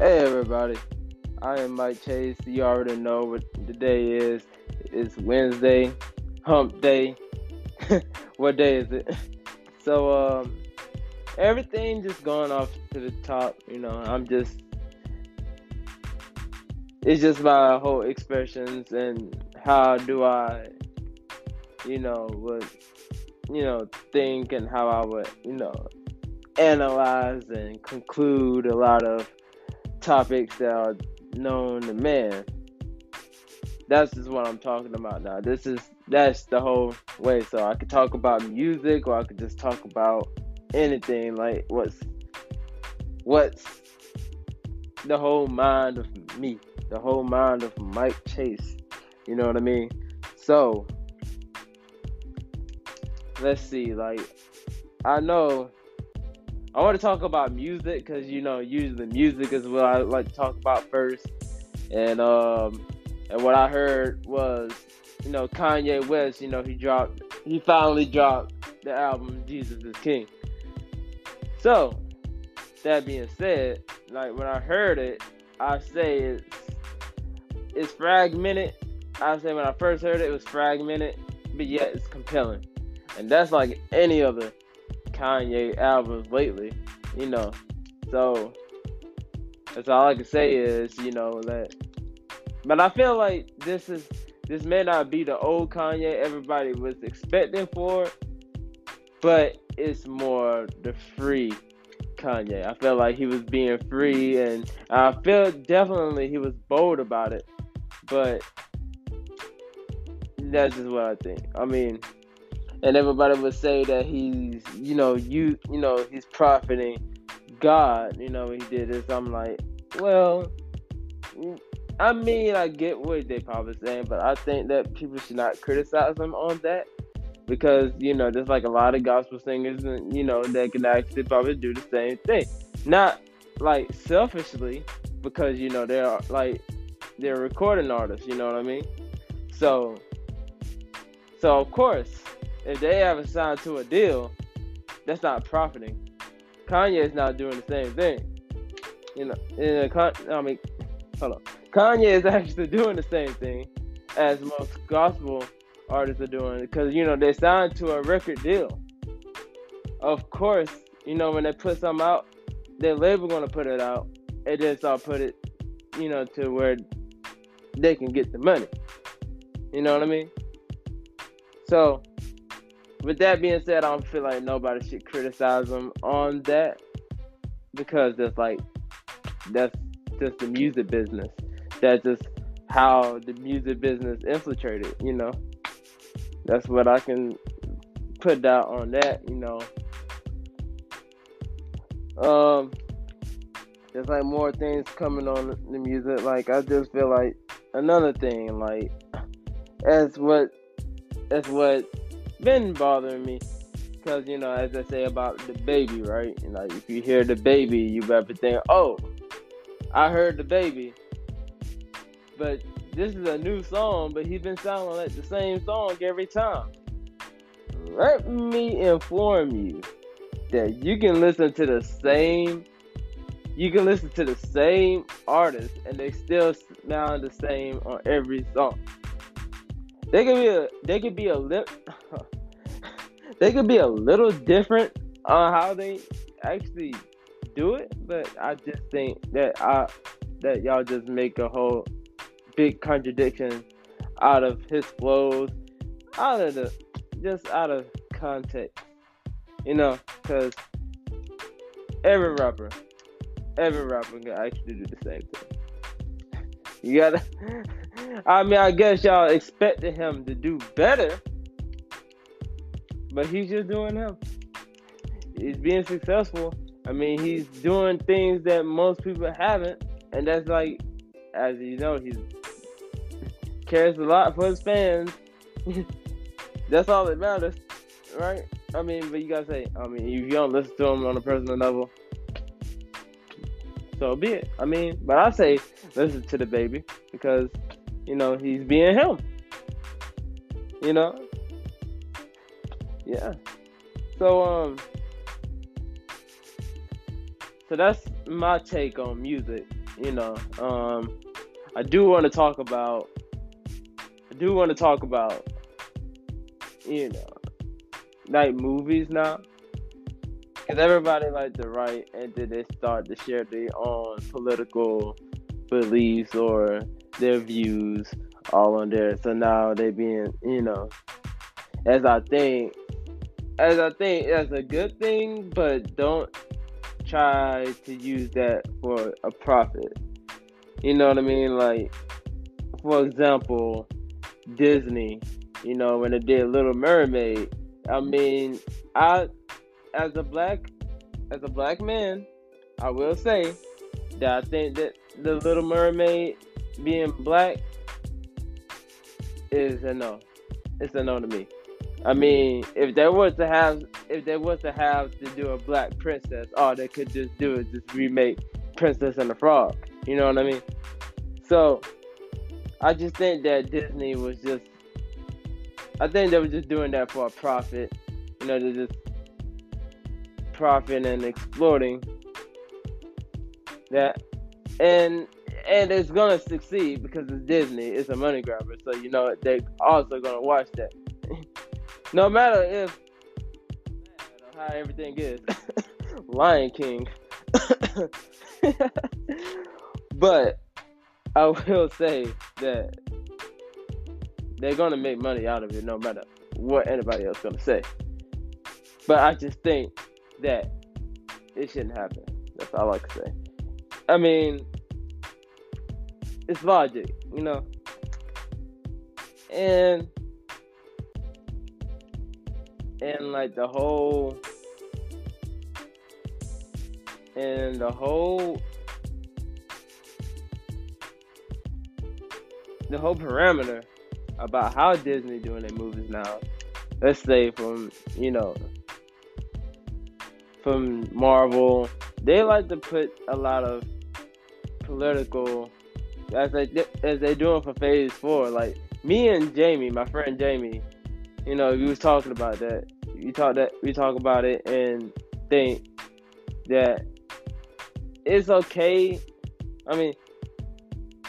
Hey everybody, I am Mike Chase. You already know what the day is. It's Wednesday, hump day. what day is it? So um everything just going off to the top, you know, I'm just it's just my whole expressions and how do I you know would you know think and how I would, you know, analyze and conclude a lot of topics that are known to man. That's just what I'm talking about now. This is that's the whole way. So I could talk about music or I could just talk about anything like what's what's the whole mind of me, the whole mind of Mike Chase. You know what I mean? So let's see, like I know I want to talk about music because you know usually music is what I like to talk about first, and um, and what I heard was you know Kanye West, you know he dropped, he finally dropped the album Jesus is King. So that being said, like when I heard it, I say it's it's fragmented. I say when I first heard it, it was fragmented, but yet it's compelling, and that's like any other Kanye albums lately, you know. So that's all I can say is, you know, that but I feel like this is this may not be the old Kanye everybody was expecting for, but it's more the free Kanye. I feel like he was being free and I feel definitely he was bold about it. But that's just what I think. I mean, and everybody would say that he's, you know, you, you know, he's profiting God. You know, he did this. I'm like, well, I mean, I get what they probably saying, but I think that people should not criticize him on that because you know, there's like a lot of gospel singers, and you know, that can actually probably do the same thing. Not like selfishly, because you know they're like they're recording artists. You know what I mean? So, so of course if they haven't signed to a deal, that's not profiting. Kanye is not doing the same thing. You know, uh, a, I mean, hold on. Kanye is actually doing the same thing as most gospel artists are doing because you know they signed to a record deal. Of course, you know when they put something out, their label gonna put it out, and then start put it, you know, to where they can get the money. You know what I mean? So with that being said, I don't feel like nobody should criticize him on that because that's like that's just the music business. That's just how the music business infiltrated, you know. That's what I can put out on that, you know. Um there's like more things coming on the music. Like I just feel like another thing, like as what as what been bothering me because you know, as I say about DaBaby, right? Know, if you hear DaBaby, you better think, "Oh, I heard the baby." but this is a new song, but he's been sounding like the same song every time. Let me inform you that you can listen to the same you can listen to the same artist and they still sound the same on every song. They could be a they could be a lip they could be a little different on how they actually do it, but I just think that I that y'all just make a whole big contradiction out of his flows, out of the just out of context, you know, because every rapper, every rapper can actually do the same thing. You gotta. I mean, I guess y'all expected him to do better, but he's just doing him. He's being successful. I mean, he's doing things that most people haven't, and that's like, as you know, he cares a lot for his fans. that's all that matters, right? I mean, but you gotta say, I mean, if you don't listen to him on a personal level, so be it. I mean, but I say listen to DaBaby because you know he's being him. You know, yeah. So um so that's my take on music. you know, um, I do want to talk about. I do want to talk about, you know, like movies now, because everybody like to write and then they start to share their own political beliefs or their views all on there. So now they being, you know, as I think, as I think that's a good thing, but don't try to use that for a profit. You know what I mean? Like, for example, Disney, you know, when it did Little Mermaid, I mean, I, as a black, as a black man, I will say that I think that the Little Mermaid being black is a no. It's a no to me. I mean, if they were to have, if they were to have to do a black princess, all they could just do is just remake Princess and the Frog. You know what I mean? So, I just think that Disney was just, I think they were just doing that for a profit. You know, they're just profit and exploiting that, and and it's gonna succeed because it's Disney. It's a money grabber, so you know they also gonna watch that. no matter if how everything is, Lion King. but I will say that they're gonna make money out of it, no matter what anybody else gonna say. But I just think that it shouldn't happen. That's all I can say. I mean, it's logic, you know. And and like the whole and the whole the whole parameter about how Disney doing their movies now. Let's say from you know from Marvel, they like to put a lot of political as they as they doing for Phase Four. Like me and Jamie, my friend Jamie, you know, we was talking about that. We talk that we talk about it and think that it's okay. I mean,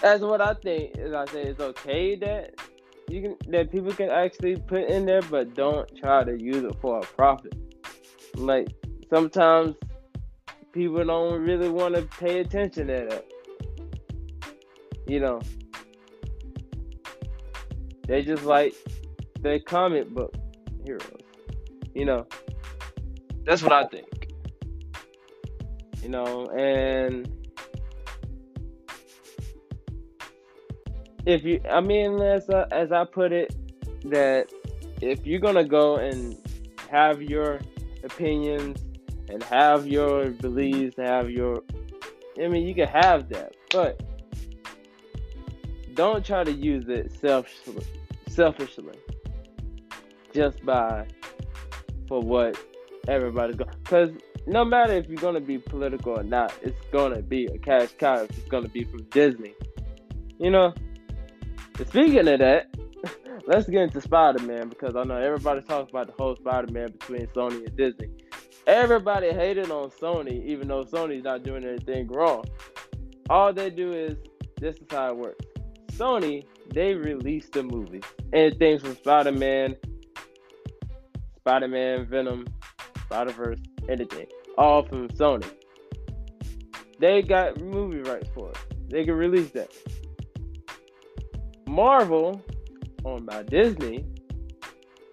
that's what I think. Is I say it's okay that you can that people can actually put in there, but don't try to use it for a profit. Like sometimes people don't really want to pay attention to that you know, they just like the comic book heroes. You know, that's what I think. You know, and if you, I mean, as uh, as I put it, that if you're gonna go and have your opinions and have your beliefs, have your, I mean, you can have that, but don't try to use it selfishly, selfishly just by for what everybody's going. Because no matter if you're gonna be political or not, it's gonna be a cash cow. If it's gonna be from Disney, you know. speaking of that, let's get into Spider Man because I know everybody talks about the whole Spider Man between Sony and Disney. Everybody hated on Sony, even though Sony's not doing anything wrong. All they do is this is how it works. Sony, they released the movie. And things from Spider Man, Spider Man, Venom, Spider Verse, anything. All from Sony. They got movie rights for it. They can release that. Marvel, owned by Disney,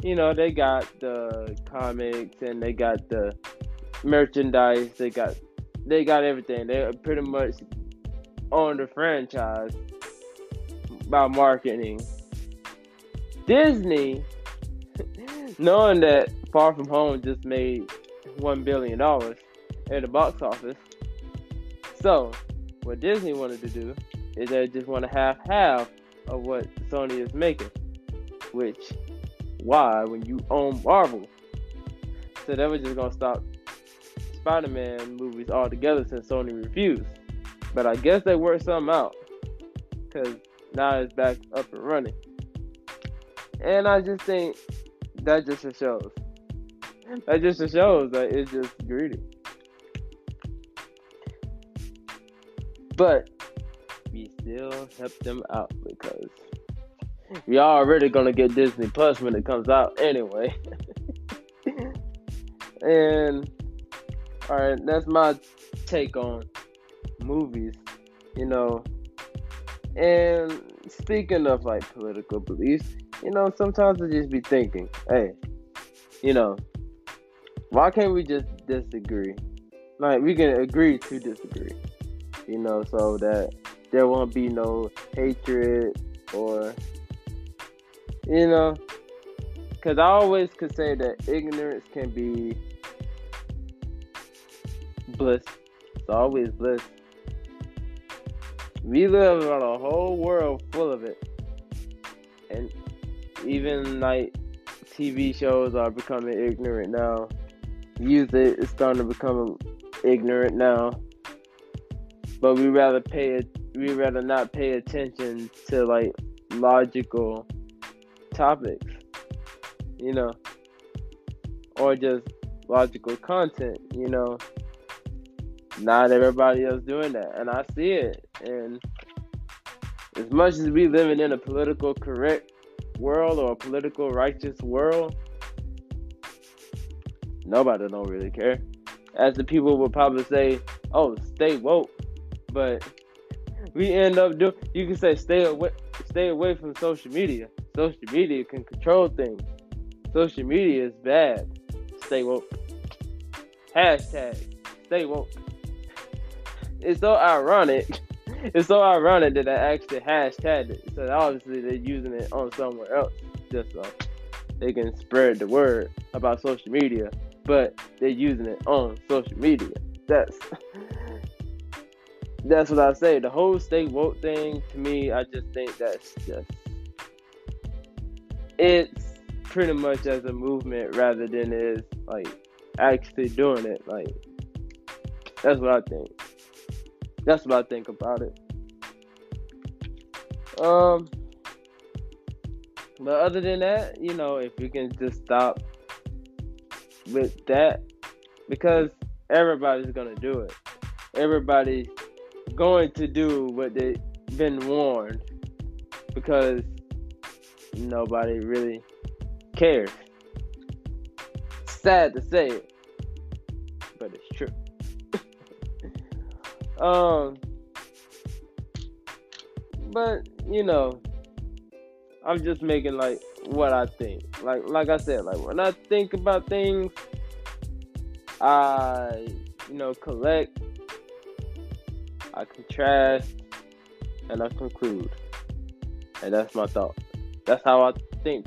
you know, they got the comics and they got the merchandise, they got they got everything. They pretty much own the franchise about marketing. Disney, knowing that Far From Home just made one billion dollars at the box office, so what Disney wanted to do is they just want to have half of what Sony is making, which why when you own Marvel, so they were just gonna stop Spider-Man movies altogether since Sony refused. But I guess they worked something out because now it's back up and running. And I just think that just shows. That just shows that it's just greedy. But we still help them out because we are already gonna get Disney Plus when it comes out anyway. and all right, that's my take on movies, you know. And speaking of like political beliefs, you know, sometimes I just be thinking, hey, you know, why can't we just disagree? Like we can agree to disagree, you know, so that there won't be no hatred or, you know, because I always could say that ignorance can be bliss. It's always bliss. We live on a whole world full of it. And even like TV shows are becoming ignorant now. Music is starting to become ignorant now. But we rather pay it we rather not pay attention to like logical topics. You know. Or just logical content, you know not everybody else doing that, and I see it. And as much as we living in a political correct world or a political righteous world, nobody don't really care. As the people will probably say, "Oh, stay woke," but we end up doing. You can say, "Stay away, stay away from social media." Social media can control things. Social media is bad. Stay woke. Hashtag stay woke it's so ironic. It's so ironic that I actually hashtagged it. So obviously they're using it on somewhere else just so they can spread the word about social media. But they're using it on social media. That's that's what I say. The whole stay woke thing to me, I just think that's just it's pretty much as a movement rather than is like actually doing it. Like that's what I think. That's what I think about it. Um, but other than that, you know, if you can just stop with that, because everybody's gonna do it. Everybody's going to do what they've been warned because nobody really cares. Sad to say it, but it's true. Um, but you know, I'm just making like what I think. Like like I said, like when I think about things, I you know collect, I contrast, and I conclude, and that's my thought. That's how I think.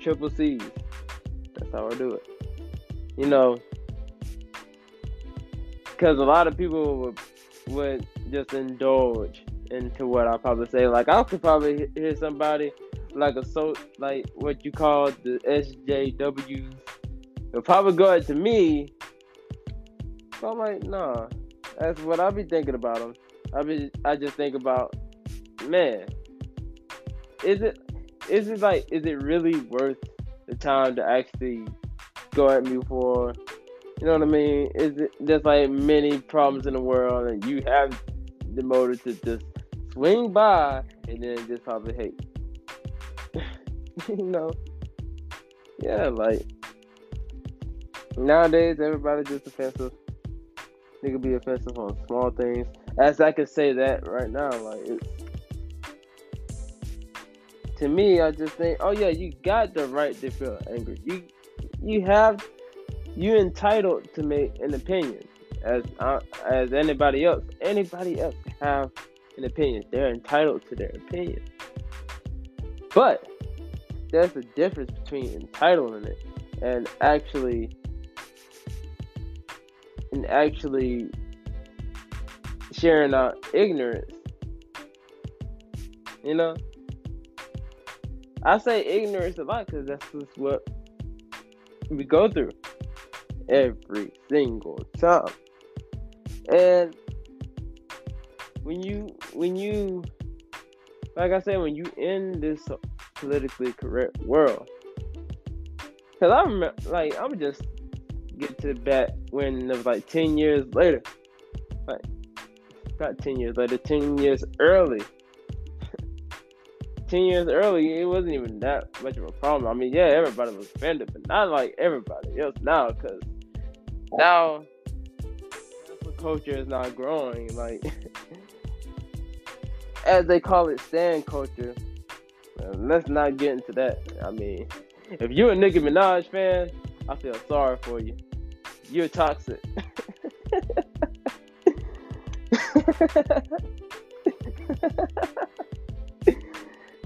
Triple C's. That's how I do it. You know, because a lot of people would would just indulge into what I probably say. Like I could probably hear somebody like a so like what you call the SJWs. They'll probably go to me. So I'm like, nah. That's what I be thinking about them. I be I just think about, man. Is it is it like is it really worth the time to actually go at me for you know what I mean? Is it there's like many problems in the world, and you have the motive to just swing by and then just probably hate. you know? Yeah, like nowadays everybody just offensive. They could be offensive on small things. As I could say that right now, like it's to me, I just think, oh yeah, you got the right to feel angry. You you have you're entitled to make an opinion as uh, as anybody else. Anybody else have an opinion. They're entitled to their opinion. But there's a difference between entitling it and actually and actually sharing our ignorance. You know, I say ignorance a lot because that's just what we go through every single time. And when you when you like I said, when you in this politically correct world, because I remember, like I'm just get to the back when it was like ten years later, like not 10 years later, 10 years early. 10 years early, it wasn't even that much of a problem. I mean, yeah, everybody was offended, but not like everybody else now, because now the culture is not growing. Like, as they call it, stan culture. let's not get into that. I mean, if you're a Nicki Minaj fan, I feel sorry for you. You're toxic.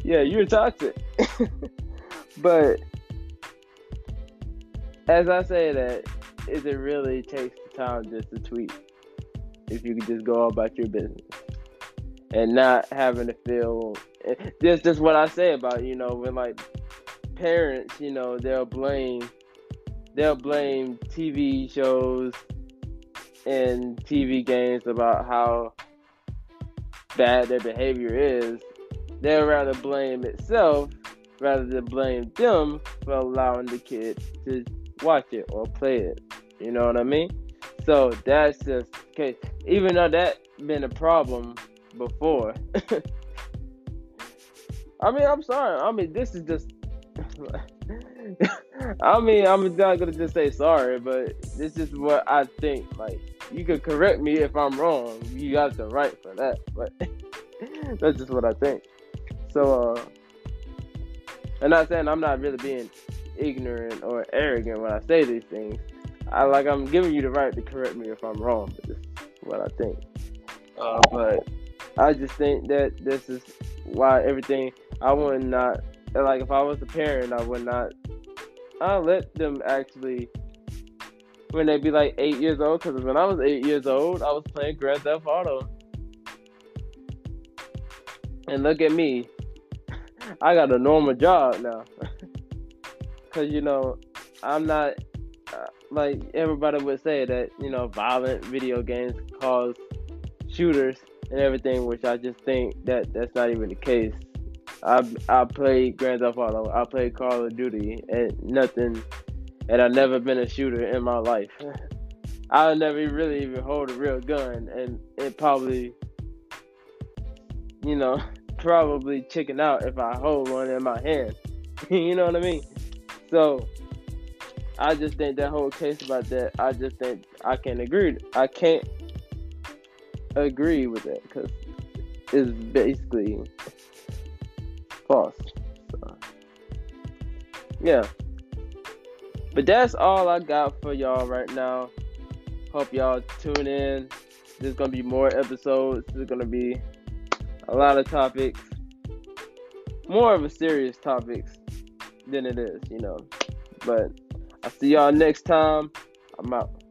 yeah, you're toxic. but as I say that, is it really takes the time just to tweet if you could just go about your business and not having to feel eh, this is what I say about, you know, when like parents, you know, they'll blame they'll blame TV shows and TV games about how bad their behavior is, they'd rather blame itself rather than blame them for allowing the kid to watch it or play it. You know what I mean? So that's just okay. Even though that been a problem before. I mean, I'm sorry. I mean, this is just. I mean, I'm not gonna just say sorry, but this is what I think. Like, you could correct me if I'm wrong. You got the right for that, but that's just what I think. So, uh, I'm not saying I'm not really being ignorant or arrogant when I say these things. I like I'm giving you the right to correct me if I'm wrong, but this is what I think. Uh, but I just think that this is why everything I would not like if I was a parent I would not I let them actually when they be like eight years old. Because when I was eight years old, I was playing Grand Theft Auto. And look at me, I got a normal job now. Because, you know, I'm not uh, like everybody would say that, you know, violent video games cause shooters and everything, which I just think that that's not even the case. I I played Grand Theft Auto, I played Call of Duty, and nothing and I've never been a shooter in my life. I'll never really even hold a real gun, and it probably, you know, probably chicken out if I hold one in my hand. you know what I mean? So, I just think that whole case about that. I just think I can't agree. I can't agree with that because it's basically false. So, yeah. But that's all I got for y'all right now. Hope y'all tune in. There's gonna be more episodes. There's gonna be a lot of topics. More of a serious topics than it is, you know. But I'll see y'all next time. I'm out.